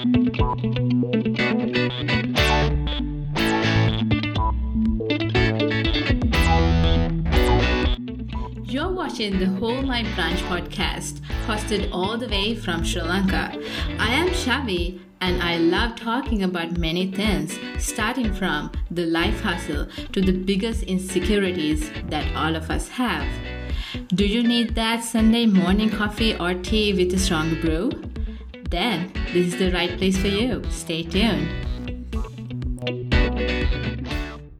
You're watching the Hold My Brunch podcast, hosted all the way from Sri Lanka. I am Shavi, and I love talking about many things, starting from the life hustle to the biggest insecurities that all of us have. Do you need that Sunday morning coffee or tea with a strong brew? Then this is the right place for you. Stay tuned.